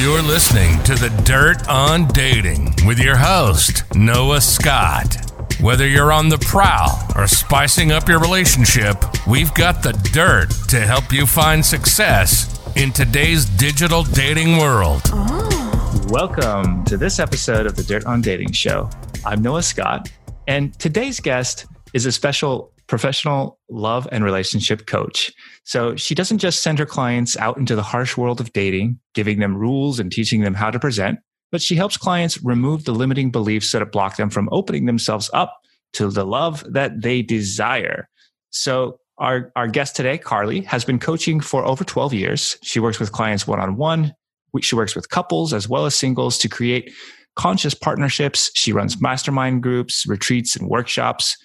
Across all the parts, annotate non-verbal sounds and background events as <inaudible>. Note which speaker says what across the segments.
Speaker 1: You're listening to The Dirt on Dating with your host, Noah Scott. Whether you're on the prowl or spicing up your relationship, we've got the dirt to help you find success in today's digital dating world. Oh.
Speaker 2: Welcome to this episode of the Dirt on Dating Show. I'm Noah Scott, and today's guest is a special professional love and relationship coach. So she doesn't just send her clients out into the harsh world of dating, giving them rules and teaching them how to present, but she helps clients remove the limiting beliefs that block them from opening themselves up to the love that they desire. So our, our guest today, Karli, has been coaching for over 12 years. She works with clients one on one. She works with couples as well as singles to create conscious partnerships. She runs mastermind groups, retreats, and workshops.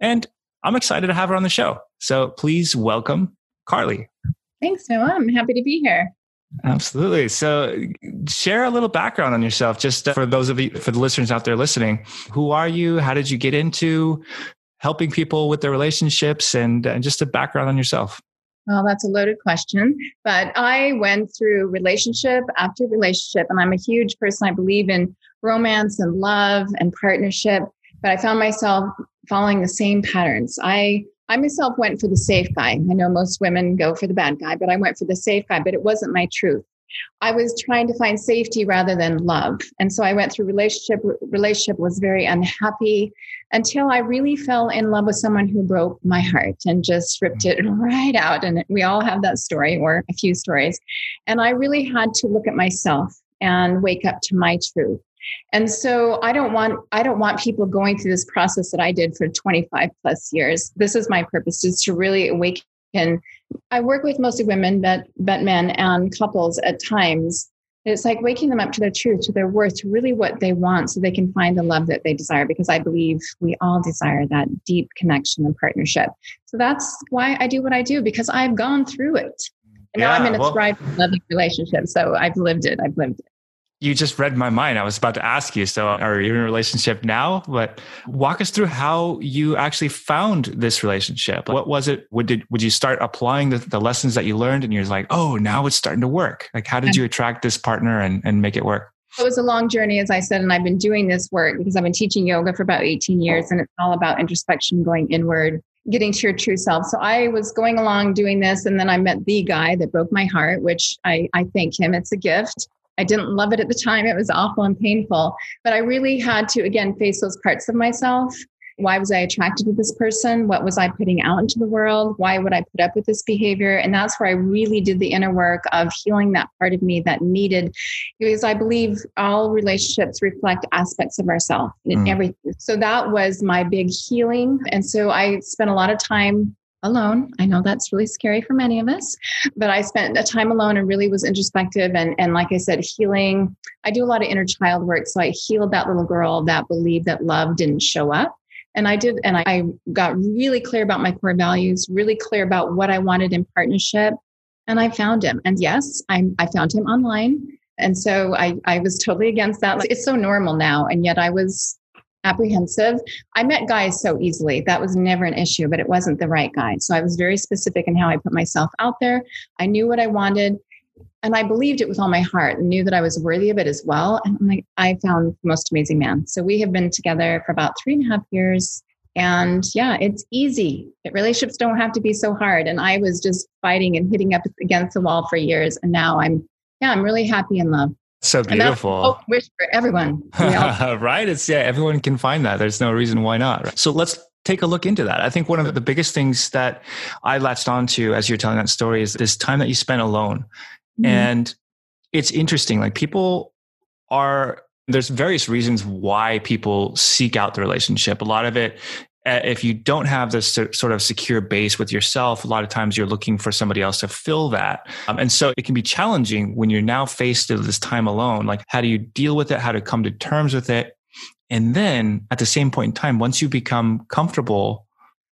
Speaker 2: And I'm excited to have her on the show. So please welcome Karli.
Speaker 3: Thanks, Noah. I'm happy to be here.
Speaker 2: Absolutely. So, share a little background on yourself, just uh, for those of you, for the listeners out there listening. Who are you? How did you get into helping people with their relationships, and, and just a background on yourself?
Speaker 3: Well, that's a loaded question, but I went through relationship after relationship, and I'm a huge person. I believe in romance and love and partnership, but I found myself following the same patterns. I I myself went for the safe guy. I know most women go for the bad guy, but I went for the safe guy, but it wasn't my truth. I was trying to find safety rather than love. And so I went through relationship relationship was very unhappy until I really fell in love with someone who broke my heart and just ripped it <laughs> right out and we all have that story or a few stories. And I really had to look at myself and wake up to my truth. And so I don't want I don't want people going through this process that I did for 25 plus years. This is my purpose is to really awaken. I work with mostly women, but but men and couples at times. It's like waking them up to their truth, to their worth, to really what they want so they can find the love that they desire because I believe we all desire that deep connection and partnership. So that's why I do what I do because I've gone through it. And yeah, now I'm in a well, thriving, loving relationship. So I've lived it. I've lived it
Speaker 2: you just read my mind. I was about to ask you. So, are you in a relationship now? But walk us through how you actually found this relationship. What was it? Would did would you start applying the, the lessons that you learned, and you're like, oh, now it's starting to work? Like, how did you attract this partner and and make it work?
Speaker 3: It was a long journey, as I said, and I've been doing this work because I've been teaching yoga for about 18 years, and it's all about introspection, going inward, getting to your true self. So I was going along doing this, and then I met the guy that broke my heart, which I, I thank him. It's a gift. I didn't love it at the time. It was awful and painful. But I really had to, again, face those parts of myself. Why was I attracted to this person? What was I putting out into the world? Why would I put up with this behavior? And that's where I really did the inner work of healing that part of me that needed, because I believe all relationships reflect aspects of ourselves in mm. everything. So that was my big healing. And so I spent a lot of time alone. I know that's really scary for many of us, but I spent a time alone and really was introspective and, and like I said, healing. I do a lot of inner child work. So I healed that little girl that believed that love didn't show up. And I did, and I got really clear about my core values, really clear about what I wanted in partnership. And I found him. And yes, I, I found him online. And so I, I was totally against that. It's so normal now. And yet I was apprehensive. I met guys so easily. That was never an issue, but it wasn't the right guy. So I was very specific in how I put myself out there. I knew what I wanted and I believed it with all my heart and knew that I was worthy of it as well. And I'm like, I found the most amazing man. So we have been together for about three and a half years. And yeah, it's easy. Relationships don't have to be so hard. And I was just fighting and hitting up against the wall for years. And now I'm, yeah, I'm really happy in love.
Speaker 2: So beautiful.
Speaker 3: wish for everyone. <laughs>
Speaker 2: right? It's yeah, everyone can find that. There's no reason why not. So let's take a look into that. I think one of the biggest things that I latched onto as you're telling that story is this time that you spent alone. Mm-hmm. And it's interesting. Like people are there's various reasons why people seek out the relationship. A lot of it if you don't have this sort of secure base with yourself, a lot of times you're looking for somebody else to fill that. Um, and so it can be challenging when you're now faced with this time alone. Like, how do you deal with it? How to come to terms with it? And then at the same point in time, once you become comfortable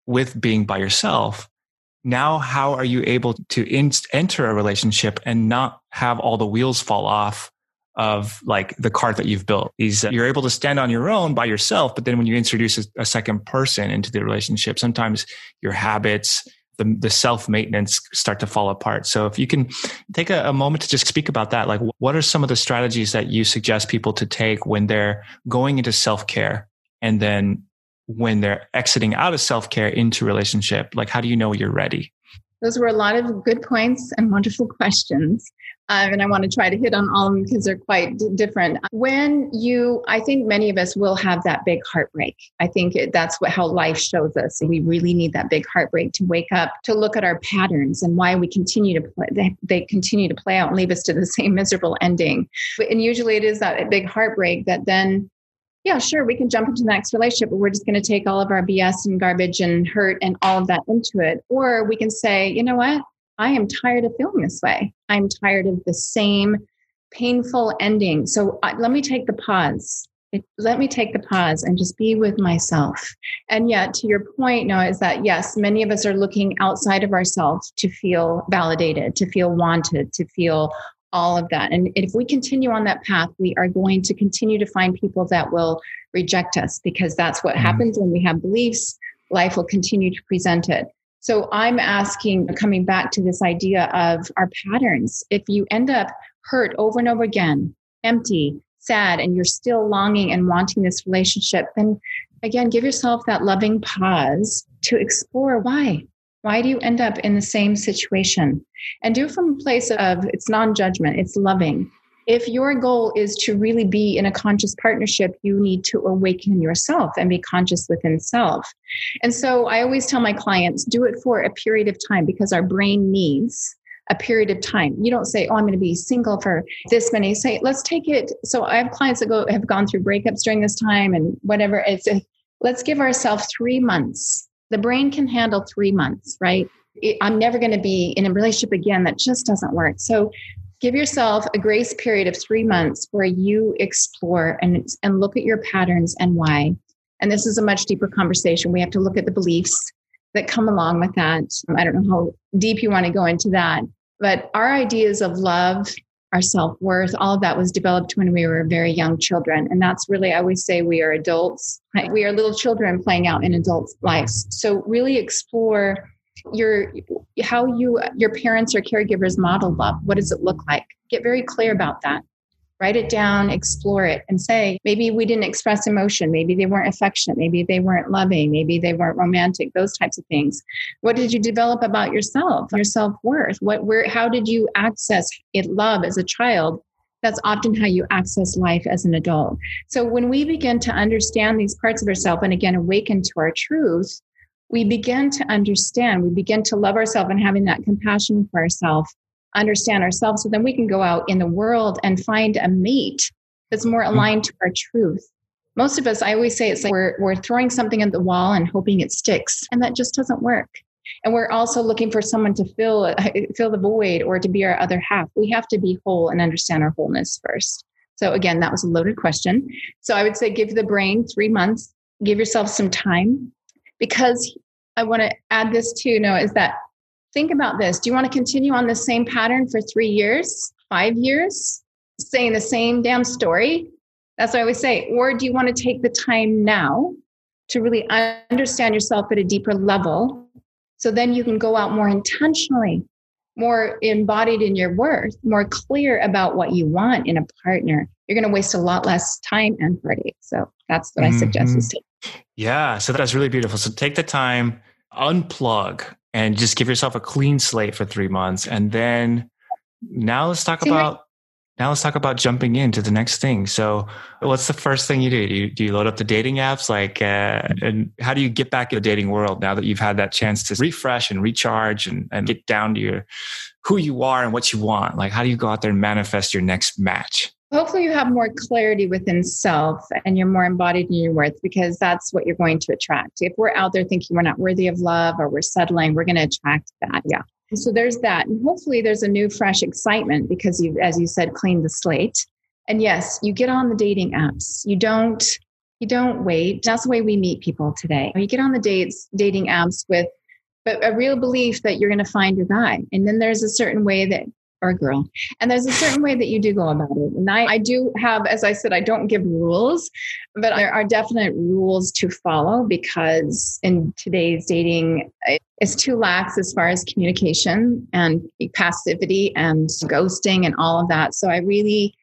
Speaker 2: with being by yourself, now how are you able to in- enter a relationship and not have all the wheels fall off of like the cart that you've built. These you're able to stand on your own by yourself, but then when you introduce a, a second person into the relationship, sometimes your habits, the, the self maintenance start to fall apart. So if you can take a, a, moment to just speak about that, like what are some of the strategies that you suggest people to take when they're going into self care and then when they're exiting out of self care into relationship? Like, how do you know you're ready?
Speaker 3: Those were a lot of good points and wonderful <laughs> questions. Um, and I want to try to hit on all of them because they're quite d- different. When you, I think many of us will have that big heartbreak. I think it, that's what how life shows us. We really need that big heartbreak to wake up, to look at our patterns and why we continue to play. They, they continue to play out and leave us to the <laughs> same miserable ending. And usually it is that big heartbreak that then yeah, sure, we can jump into the next relationship, but we're just going to take all of our BS and garbage and hurt and all of that into it. Or we can say, you know what? I am tired of feeling this way. I'm tired of the same painful ending. So uh, let me take the pause. It, let me take the pause and just be with myself. And yet, to your point, Noah, is that yes, many of us are looking outside of ourselves to feel validated, to feel wanted, to feel all of that. And if we continue on that path, we are going to continue to find people that will reject us because that's what mm-hmm. happens when we have beliefs. Life will continue to present it. So I'm asking, coming back to this idea of our patterns. If you end up hurt over and over again, empty, sad, and you're still longing and wanting this relationship, then again, give yourself that loving pause to explore why. Why do you end up in the same situation? And do it from a place of it's non judgment, it's loving. If your goal is to really be in a conscious partnership, you need to awaken yourself and be conscious within self. And so I always tell my clients do it for a period of time because our brain needs a period of time. You don't say, "Oh, I'm going to be single for this many." Say, "Let's take it." So I have clients that go have gone through breakups during this time and whatever. It's a, let's give ourselves three months the brain can handle three months, right? I'm never going to be in a relationship again. That just doesn't work. So give yourself a grace period of three months where you explore and, and look at your patterns and why. And this is a much deeper conversation. We have to look at the beliefs that come along with that. I don't know how deep you want to go into that, but our ideas of love our self worth, all of that was developed when we were very young children. And that's really, I always say, we are adults. We are little children playing out in adult lives. So really explore your how you your parents or caregivers model love. What does it look like? Get very clear about that write it down, explore it, and say, maybe we didn't express emotion. Maybe they weren't affectionate. Maybe they weren't loving. Maybe they weren't romantic, those types of things. What did you develop about yourself, your self worth? What, where, how did you access it, love as a child? That's often how you access life as an adult. So when we begin to understand these parts of ourselves and again awaken to our truth, we begin to understand, we begin to love ourselves and having that compassion for ourselves understand ourselves so then we can go out in the world and find a mate that's more mm-hmm. aligned to our truth. Most of us i always say it's like we're, we're throwing something at the wall and hoping it sticks and that just doesn't work. And we're also looking for someone to fill <laughs> fill the void or to be our other half. We have to be whole and understand our wholeness first. So again that was a loaded question. So i would say give the brain three months give yourself some time because i want to add this too Noah is that think about this. Do you want to continue on the same pattern for three years, five years, saying the same damn story? That's what I always say. Or do you want to take the time now to really understand yourself at a deeper level? So then you can go out more intentionally, more embodied in your worth, more clear about what you want in a partner. You're going to waste a lot less time and heartache. So that's what mm-hmm. I suggest is
Speaker 2: take. Yeah. So that's really beautiful. So take the time, unplug, and just give yourself a clean slate for three months. And then now let's talk about now let's talk about jumping into the next thing. So, what's the first thing you do? Do you, do you load up the dating apps? Like, uh, and how do you get back in the dating world now that you've had that chance to refresh and recharge and, and get down to your who you are and what you want? Like, how do you go out there and manifest your next match?
Speaker 3: Hopefully you have more clarity within self and you're more embodied in your worth because that's what you're going to attract. If we're out there thinking we're not worthy of love or we're settling, we're going to attract that. Yeah. So there's that. And hopefully there's a new, fresh excitement because you, as you said, cleaned the slate. And yes, you get on the dating apps. You don't, you don't wait. That's the way we meet people today. You get on the dates, dating apps with but a real belief that you're going to find your guy. And then there's a certain way that or girl. And there's a certain way that you do go about it. And I, I do have, as I said, I don't give rules, but there are definite rules to follow because in today's dating, it's too lax as far as communication and passivity and ghosting and all of that. So I really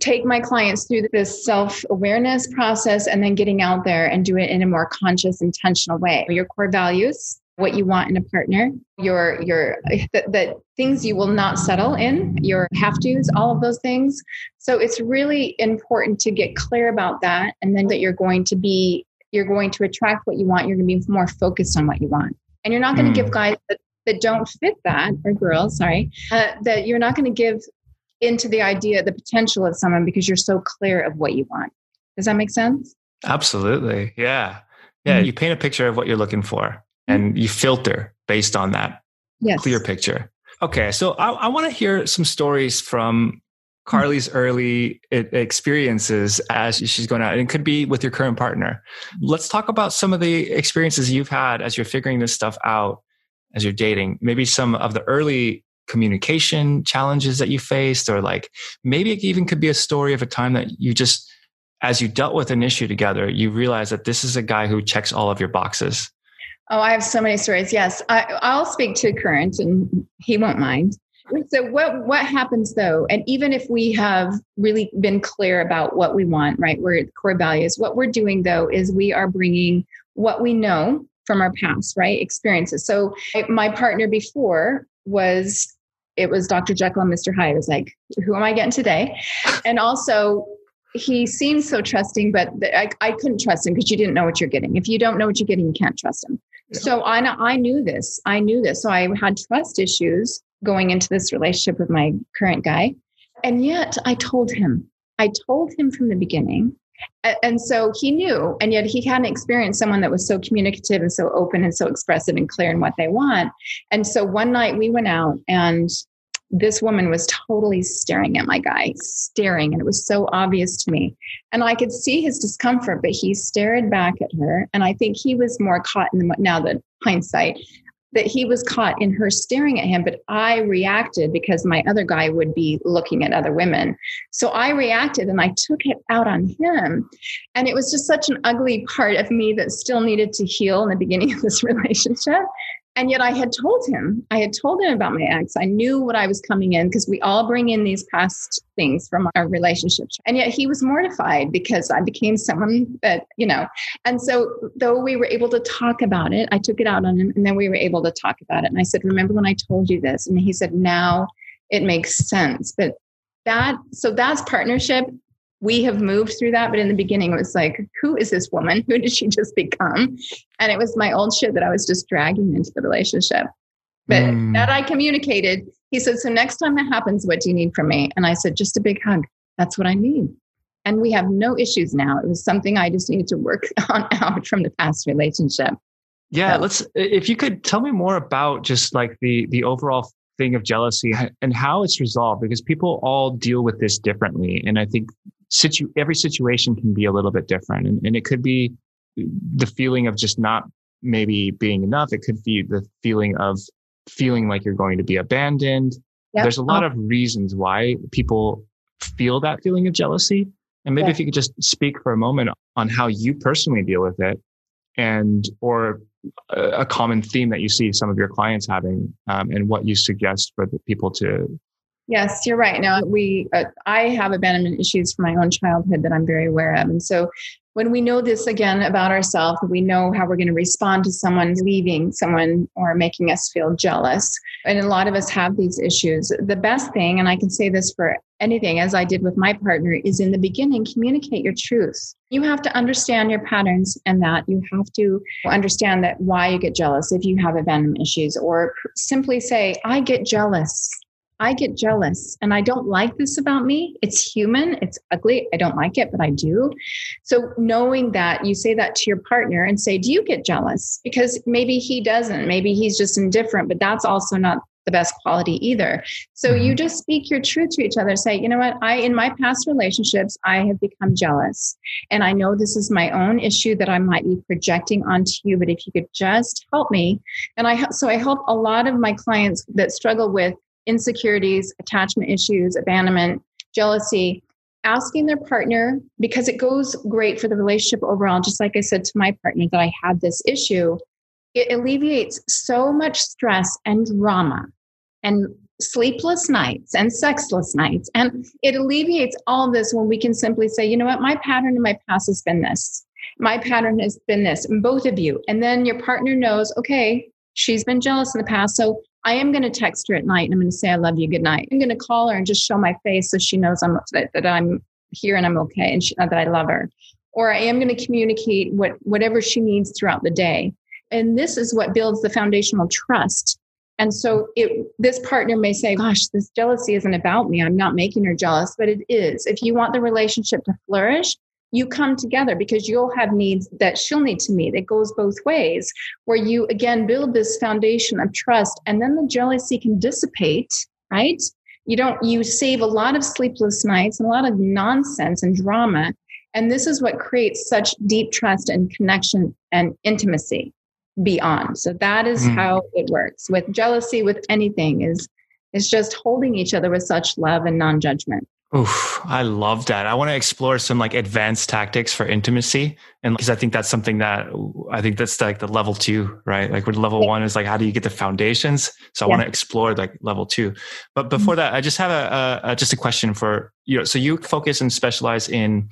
Speaker 3: take my clients through this self awareness process and then getting out there and do it in a more conscious, intentional way. Your core values, what you want in a partner, your your the, the things you will not settle in, your have tos, all of those things. So it's really important to get clear about that, and then that you're going to be you're going to attract what you want. You're going to be more focused on what you want, and you're not going to mm. give guys that, that don't fit that or girls, sorry, uh, that you're not going to give into the idea, the potential of someone because you're so clear of what you want. Does that make sense?
Speaker 2: Absolutely. Yeah. Yeah. Mm-hmm. You paint a picture of what you're looking for Mm-hmm. and you filter based on that yes. clear picture. Okay, so I, I want to hear some stories from Karli's mm-hmm. early experiences as she's going out, and it could be with your current partner. Mm-hmm. Let's talk about some of the experiences you've had as you're figuring this stuff out, as you're dating. Maybe some of the early communication challenges that you faced, or like maybe it even could be a story of a time that you just, as you dealt with an issue together, you realized that this is a guy who checks all of your boxes.
Speaker 3: Oh, I have so many stories. Yes, I, will speak to current, and he won't mind. So, what what happens though? And even if we have really been clear about what we want, right? We're core values. What we're doing though is we are bringing what we know from our past, right? Experiences. So, my partner before was it was Dr. Jekyll and Mr. Hyde. I was like, who am I getting today? And also, he seemed so trusting, but I, I couldn't trust him because you didn't know what you're getting. If you don't know what you're getting, you can't trust him. So I, I knew this. I knew this. So I had trust issues going into this relationship with my current guy. And yet I told him, I told him from the beginning. And so he knew, and yet he hadn't experienced someone that was so communicative and so open and so expressive and clear in what they want. And so one night we went out and this woman was totally staring at my guy, staring, and it was so obvious to me. And I could see his discomfort, but he stared back at her. And I think he was more caught in the now that hindsight that he was caught in her staring at him. But I reacted because my other guy would be looking at other women. So I reacted and I took it out on him. And it was just such an ugly part of me that still needed to heal in the beginning of this <laughs> relationship and yet I had told him, I had told him about my ex. I knew what I was coming in because we all bring in these past things from our relationships. And yet he was mortified because I became someone that, you know, and so though we were able to talk about it, I took it out on him and then we were able to talk about it. And I said, Remember when I told you this? And he said, Now it makes sense. But that, so that's partnership we have moved through that but in the beginning it was like who is this woman? <laughs> Who did she just become? And it was my old shit that i was just dragging into the relationship. But mm. that i communicated he said so next time that happens what do you need from me? And i said just a big hug. That's what i need. And we have no issues now. It was something i just needed to work <laughs> on out from the past relationship.
Speaker 2: Yeah so. let's if you could tell me more about just like the the overall thing of jealousy and how it's resolved because people all deal with this differently and i think situ every situation can be a little bit different. And, and it could be the feeling of just not maybe being enough. It could be the feeling of feeling like you're going to be abandoned. Yep. there's a lot of reasons why people feel that feeling of jealousy. And maybe if you could just speak for a moment on how you personally deal with it and or a, a common theme that you see some of your clients having um, and what you suggest for the people to
Speaker 3: Yes, you're right. Now we, uh, I have abandonment issues from my own childhood that I'm very aware of, and so when we know this again about ourselves, we know how we're going to respond to someone leaving someone or making us feel jealous. And a lot of us have these issues. The best thing, and I can say this for anything, as I did with my partner, is in the beginning, communicate your truth. You have to understand your patterns and that you have to understand that why you get jealous if you have abandonment issues, or simply say, I get jealous I get jealous and I don't like this about me. It's human, it's ugly. I don't like it, but I do. So, knowing that you say that to your partner and say, Do you get jealous? Because maybe he doesn't. Maybe he's just indifferent, but that's also not the best quality either. So, you mm-hmm. just speak your truth to each other. Say, You know what? I, in my past relationships, I have become jealous. And I know this is my own issue that I might be projecting onto you, but if you could just help me. And I, so I help a lot of my clients that struggle with insecurities, attachment issues, abandonment, jealousy, asking their partner because it goes great for the relationship overall. Just like I said to my partner that I had this issue, it alleviates so much stress and drama and sleepless nights and sexless nights. And it alleviates all this when we can simply say, you know what, my pattern in my past has been this. My pattern has been this, both of you. And then your partner knows, okay, she's been jealous in the past. So I am going to text her at night and I'm going to say, I love you. Good night. I'm going to call her and just show my face so she knows I'm, that, that I'm here and I'm okay and she, uh, that I love her. Or I am going to communicate what, whatever she needs throughout the day. And this is what builds the foundational trust and so it, this partner may say, gosh, this jealousy isn't about me. I'm not making her jealous, but it is. If you want the relationship to flourish, you come together because you'll have needs that she'll need to meet. It goes both ways, where you again build this foundation of trust and then the jealousy can dissipate, right? You don't, you save a lot of sleepless nights and a lot of nonsense and drama. And this is what creates such deep trust and connection and intimacy beyond. So that is mm. how it works. With jealousy, with anything, is is just holding each other with such love and non-judgment.
Speaker 2: Oof, I love that. I want to explore some like advanced tactics for intimacy. And because I think that's something that I think that's like the level two, right? Like with level one is like, how do you get the foundations? So I yeah. want to explore like level two. But before mm-hmm. that, I just have a, a, a, just a question for you. Know, so you focus and specialize in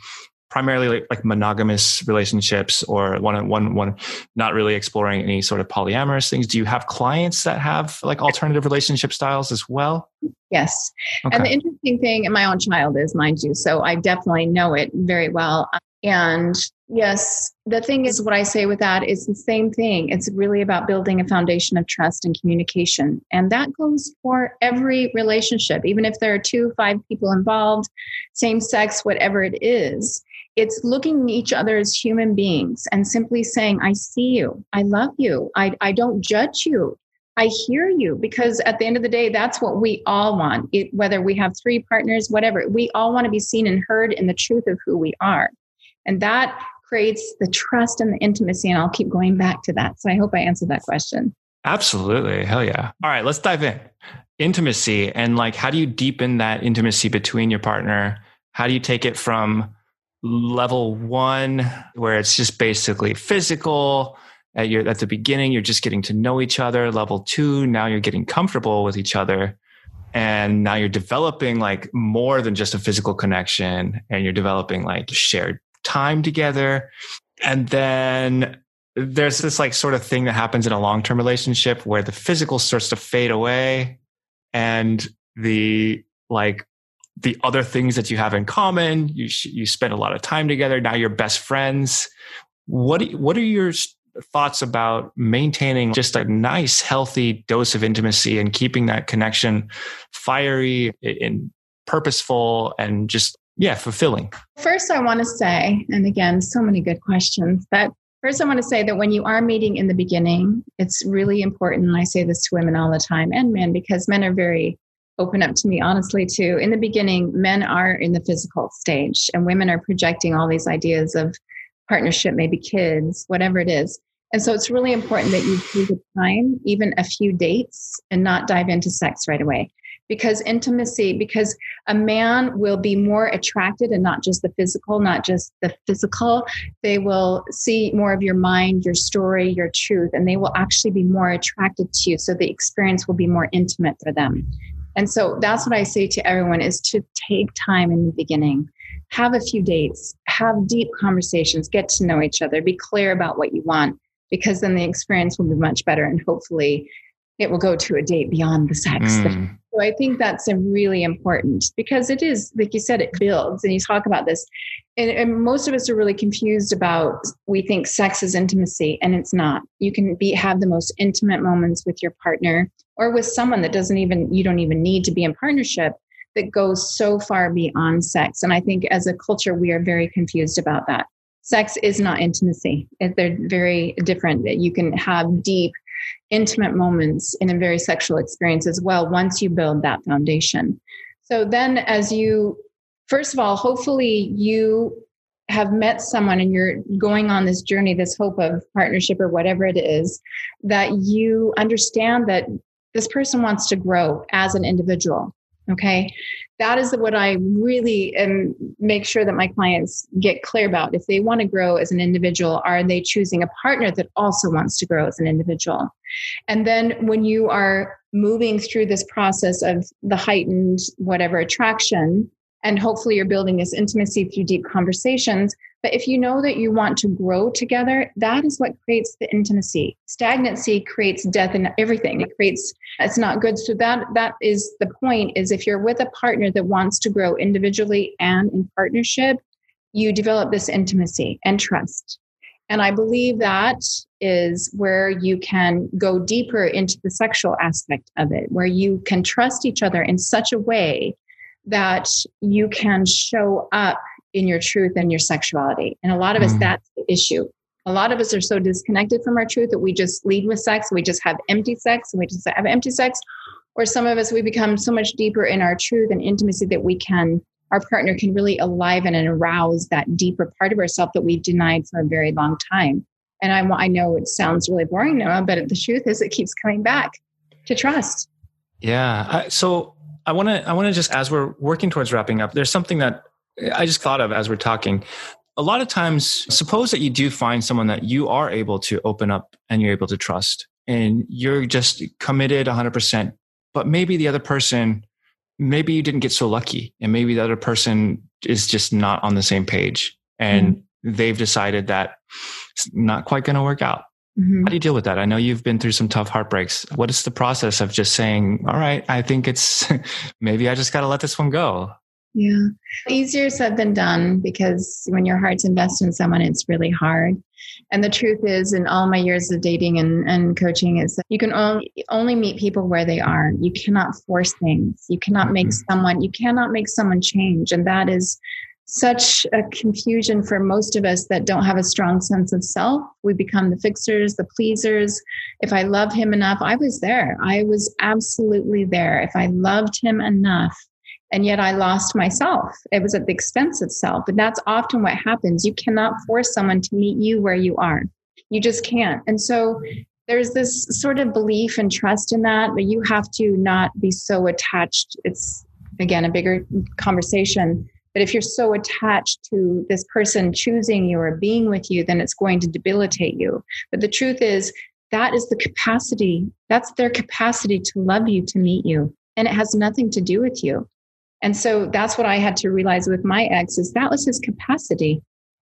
Speaker 2: primarily like, like monogamous relationships or one one one not really exploring any sort of polyamorous things. Do you have clients that have like alternative relationship styles as well?
Speaker 3: Yes. Okay. and the interesting thing and my own child is mind you so i definitely know it very well. And yes the thing is what i say with that is the same thing. It's really about building a foundation of trust and communication. And that goes for every relationship even if there are two five people involved same sex whatever it is it's looking at each other as human beings and simply saying, I see you. I love you. I, I don't judge you. I hear you because at the end of the day, that's what we all want. It, whether we have three partners, whatever, we all want to be seen and heard in the truth of who we are. And that creates the trust and the intimacy. And I'll keep going back to that. So I hope I answered that question.
Speaker 2: Absolutely. Hell yeah. All right, let's dive in. Intimacy and like, how do you deepen that intimacy between your partner? How do you take it from level one, where it's just basically physical. At, your, at the beginning, you're just getting to know each other. Level two, now you're getting comfortable with each other. And now you're developing like more than just a physical connection and you're developing like shared time together. And then there's this like sort of thing that happens in a long term relationship where the physical starts to fade away and the like the other things that you have in common. You you spend a lot of time together. Now you're best friends. What what are your thoughts about maintaining just a nice, healthy dose of intimacy and keeping that connection fiery and purposeful and just yeah, fulfilling?
Speaker 3: First, I want to say, and again, so many good questions. That first, I want to say that when you are meeting in the beginning, it's really important. And I say this to women all the time and men because men are very open up to me honestly too. In the beginning men are in the physical stage and women are projecting all these ideas of partnership maybe kids whatever it is. And so it's really important that you take the time even a few dates and not dive into sex right away. Because intimacy because a man will be more attracted and not just the physical not just the physical. They will see more of your mind your story your truth and they will actually be more attracted to you. So the experience will be more intimate for them and so that's what I say to everyone is to take time in the beginning, have a few dates, have deep conversations, get to know each other, be clear about what you want, because then the experience will be much better and hopefully it will go to a date beyond the sex. Mm. So I think that's really important because it is, like you said, it builds. And you talk about this, and, and, most of us are really confused about. We think sex is intimacy, and it's not. You can be have the most intimate moments with your partner or with someone that doesn't even you don't even need to be in partnership that goes so far beyond sex. And I think as a culture, we are very confused about that. Sex is not intimacy. They're very different. that You can have deep intimate moments in a very sexual experience as well once you build that foundation. So then, as you, first of all, hopefully you have met someone and you're going on this journey, this hope of partnership or whatever it is, that you understand that this person wants to grow as an individual. Okay. That is what I really am make sure that my clients get clear about. If they want to grow as an individual, are they choosing a partner that also wants to grow as an individual? And then when you are moving through this process of the heightened whatever attraction, and hopefully you're building this intimacy through deep conversations. But if you know that you want to grow together, that is what creates the intimacy. Stagnancy creates death in everything. It creates it's not good. So that that is the point is if you're with a partner that wants to grow individually and in partnership, you develop this intimacy and trust. And I believe that is where you can go deeper into the sexual aspect of it, where you can trust each other in such a way that you can show up in your truth and your sexuality. And a lot of us, mm. that's the issue. A lot of us are so disconnected from our truth that we just lead with sex, we just have empty sex, and we just have empty sex. Or some of us, we become so much deeper in our truth and intimacy that we can, our partner can really aliven and arouse that deeper part of ourselves that we've denied for a very long time. And I, I know it sounds really boring now, but the truth is it keeps coming back to trust.
Speaker 2: Yeah. so I want to I want to just as we're working towards wrapping up, there's something that I just thought of as we're talking. A lot of times, suppose that you do find someone that you are able to open up and you're able to trust, and you're just committed 100%. But maybe the other person, maybe you didn't get so lucky, and maybe the other person is just not on the same page, and mm-hmm. they've decided that it's not quite going to work out. Mm-hmm. How do you deal with that? I know you've been through some tough heartbreaks. What is the process of just saying, all right, I think it's <laughs> maybe I just got to let this one go?
Speaker 3: Yeah. Easier said than done because when your heart's invested in someone, it's really hard. And the truth is, in all my years of dating and, and coaching, is that you can only, only meet people where they are. You cannot force things. You cannot make mm-hmm. someone, you cannot make someone change. And that is such a confusion for most of us that don't have a strong sense of self. We become the fixers, the pleasers. If I love him enough, I was there. I was absolutely there. If I loved him enough, and yet I lost myself, it was at the expense of self. And that's often what happens. You cannot force someone to meet you where you are. You just can't. And so there's this sort of belief and trust in that, but you have to not be so attached. It's again a bigger conversation but if you're so attached to this person choosing you or being with you, then it's going to debilitate you. But the truth is, that is the capacity, that's their capacity to love you, to meet you. And it has nothing to do with you. And so that's what I had to realize with my ex is that was his capacity.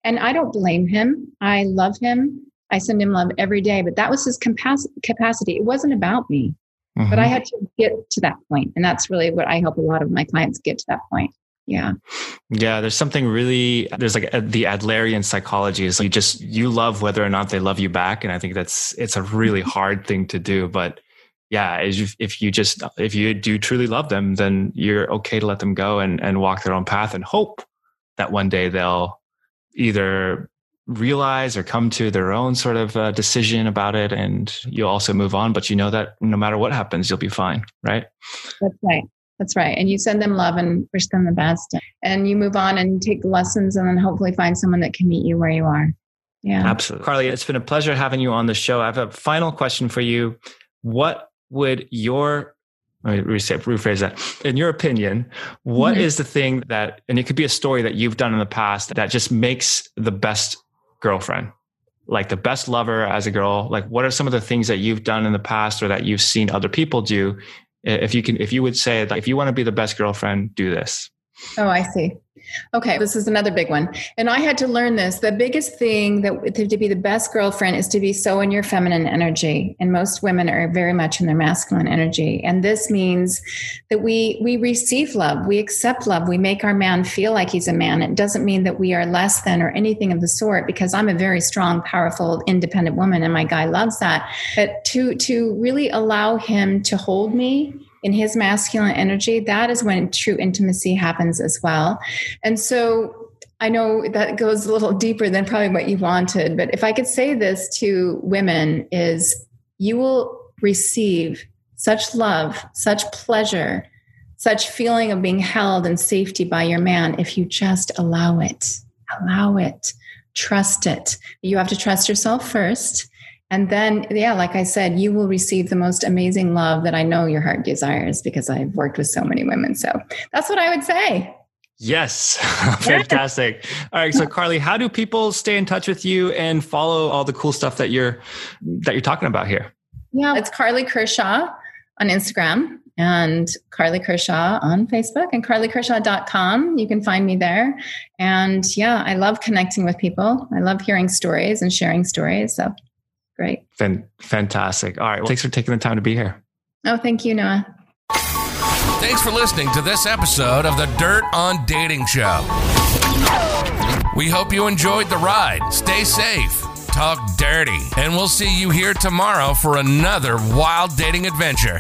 Speaker 3: And I don't blame him. I love him. I send him love every day, but that was his capacity. It wasn't about me. Mm-hmm. But I mm-hmm. had to get to that point. And that's really what I help a lot of my clients get to that point yeah.
Speaker 2: Yeah there's something really there's like a, the adlerian psychology is like you just you love whether or not they love you back and i think that's it's a really mm-hmm. hard thing to do but yeah if you just if you do truly love them then you're okay to let them go and and walk their own path and hope that one day they'll either realize or come to their own sort of uh, decision about it and you'll also move on but you know that no matter what happens you'll be fine right?
Speaker 3: That's right that's right. And you send them love and wish them the best. And you move on and take the lessons and then hopefully find someone that can meet you where you are. Yeah.
Speaker 2: Absolutely. Karli, it's been a pleasure having you on the show. I have a final question for you. What would your let me reset, rephrase that. In your opinion, what mm-hmm. is the thing that, and it could be a story that you've done in the past that just makes the best girlfriend, like the best lover as a girl? Like, what are some of the things that you've done in the past or that you've seen other people do if you can if you would say that if you want to be the best girlfriend do this.
Speaker 3: Oh i see okay this is another big one. And i had to learn this. The biggest thing that to be the best girlfriend is to be so in your feminine energy. And most women are very much in their masculine energy. And this means that we we receive love. We accept love. We make our man feel like he's a man. It doesn't mean that we are less than or anything of the sort because i'm a very strong powerful independent woman and my guy loves that. But to to really allow him to hold me in his masculine energy, that is when true intimacy happens as well. And so I know that goes a little deeper than probably what you wanted, but if I could say this to women is you will receive such love, such pleasure, such feeling of being held and safety by your man if you just allow it. Allow it. Trust it. You have to trust yourself first And then, yeah, like I said, you will receive the most amazing love that I know your heart desires because I've worked with so many women. So that's what I would say.
Speaker 2: Yes. <laughs> Fantastic. All right. So Karli, how do people stay in touch with you and follow all the cool stuff that you're that you're talking about here?
Speaker 3: Yeah, it's Karli Kershaw on Instagram and Karli Kershaw on Facebook and karlikershaw.com. You can find me there. And yeah, I love connecting with people. I love hearing stories and sharing stories. So great.
Speaker 2: fantastic. All right. Well, thanks for taking the time to be here.
Speaker 3: Oh, thank you, Noah.
Speaker 1: Thanks for listening to this episode of the Dirt on Dating Show. We hope you enjoyed the ride. Stay safe, talk dirty, and we'll see you here tomorrow for another wild dating adventure.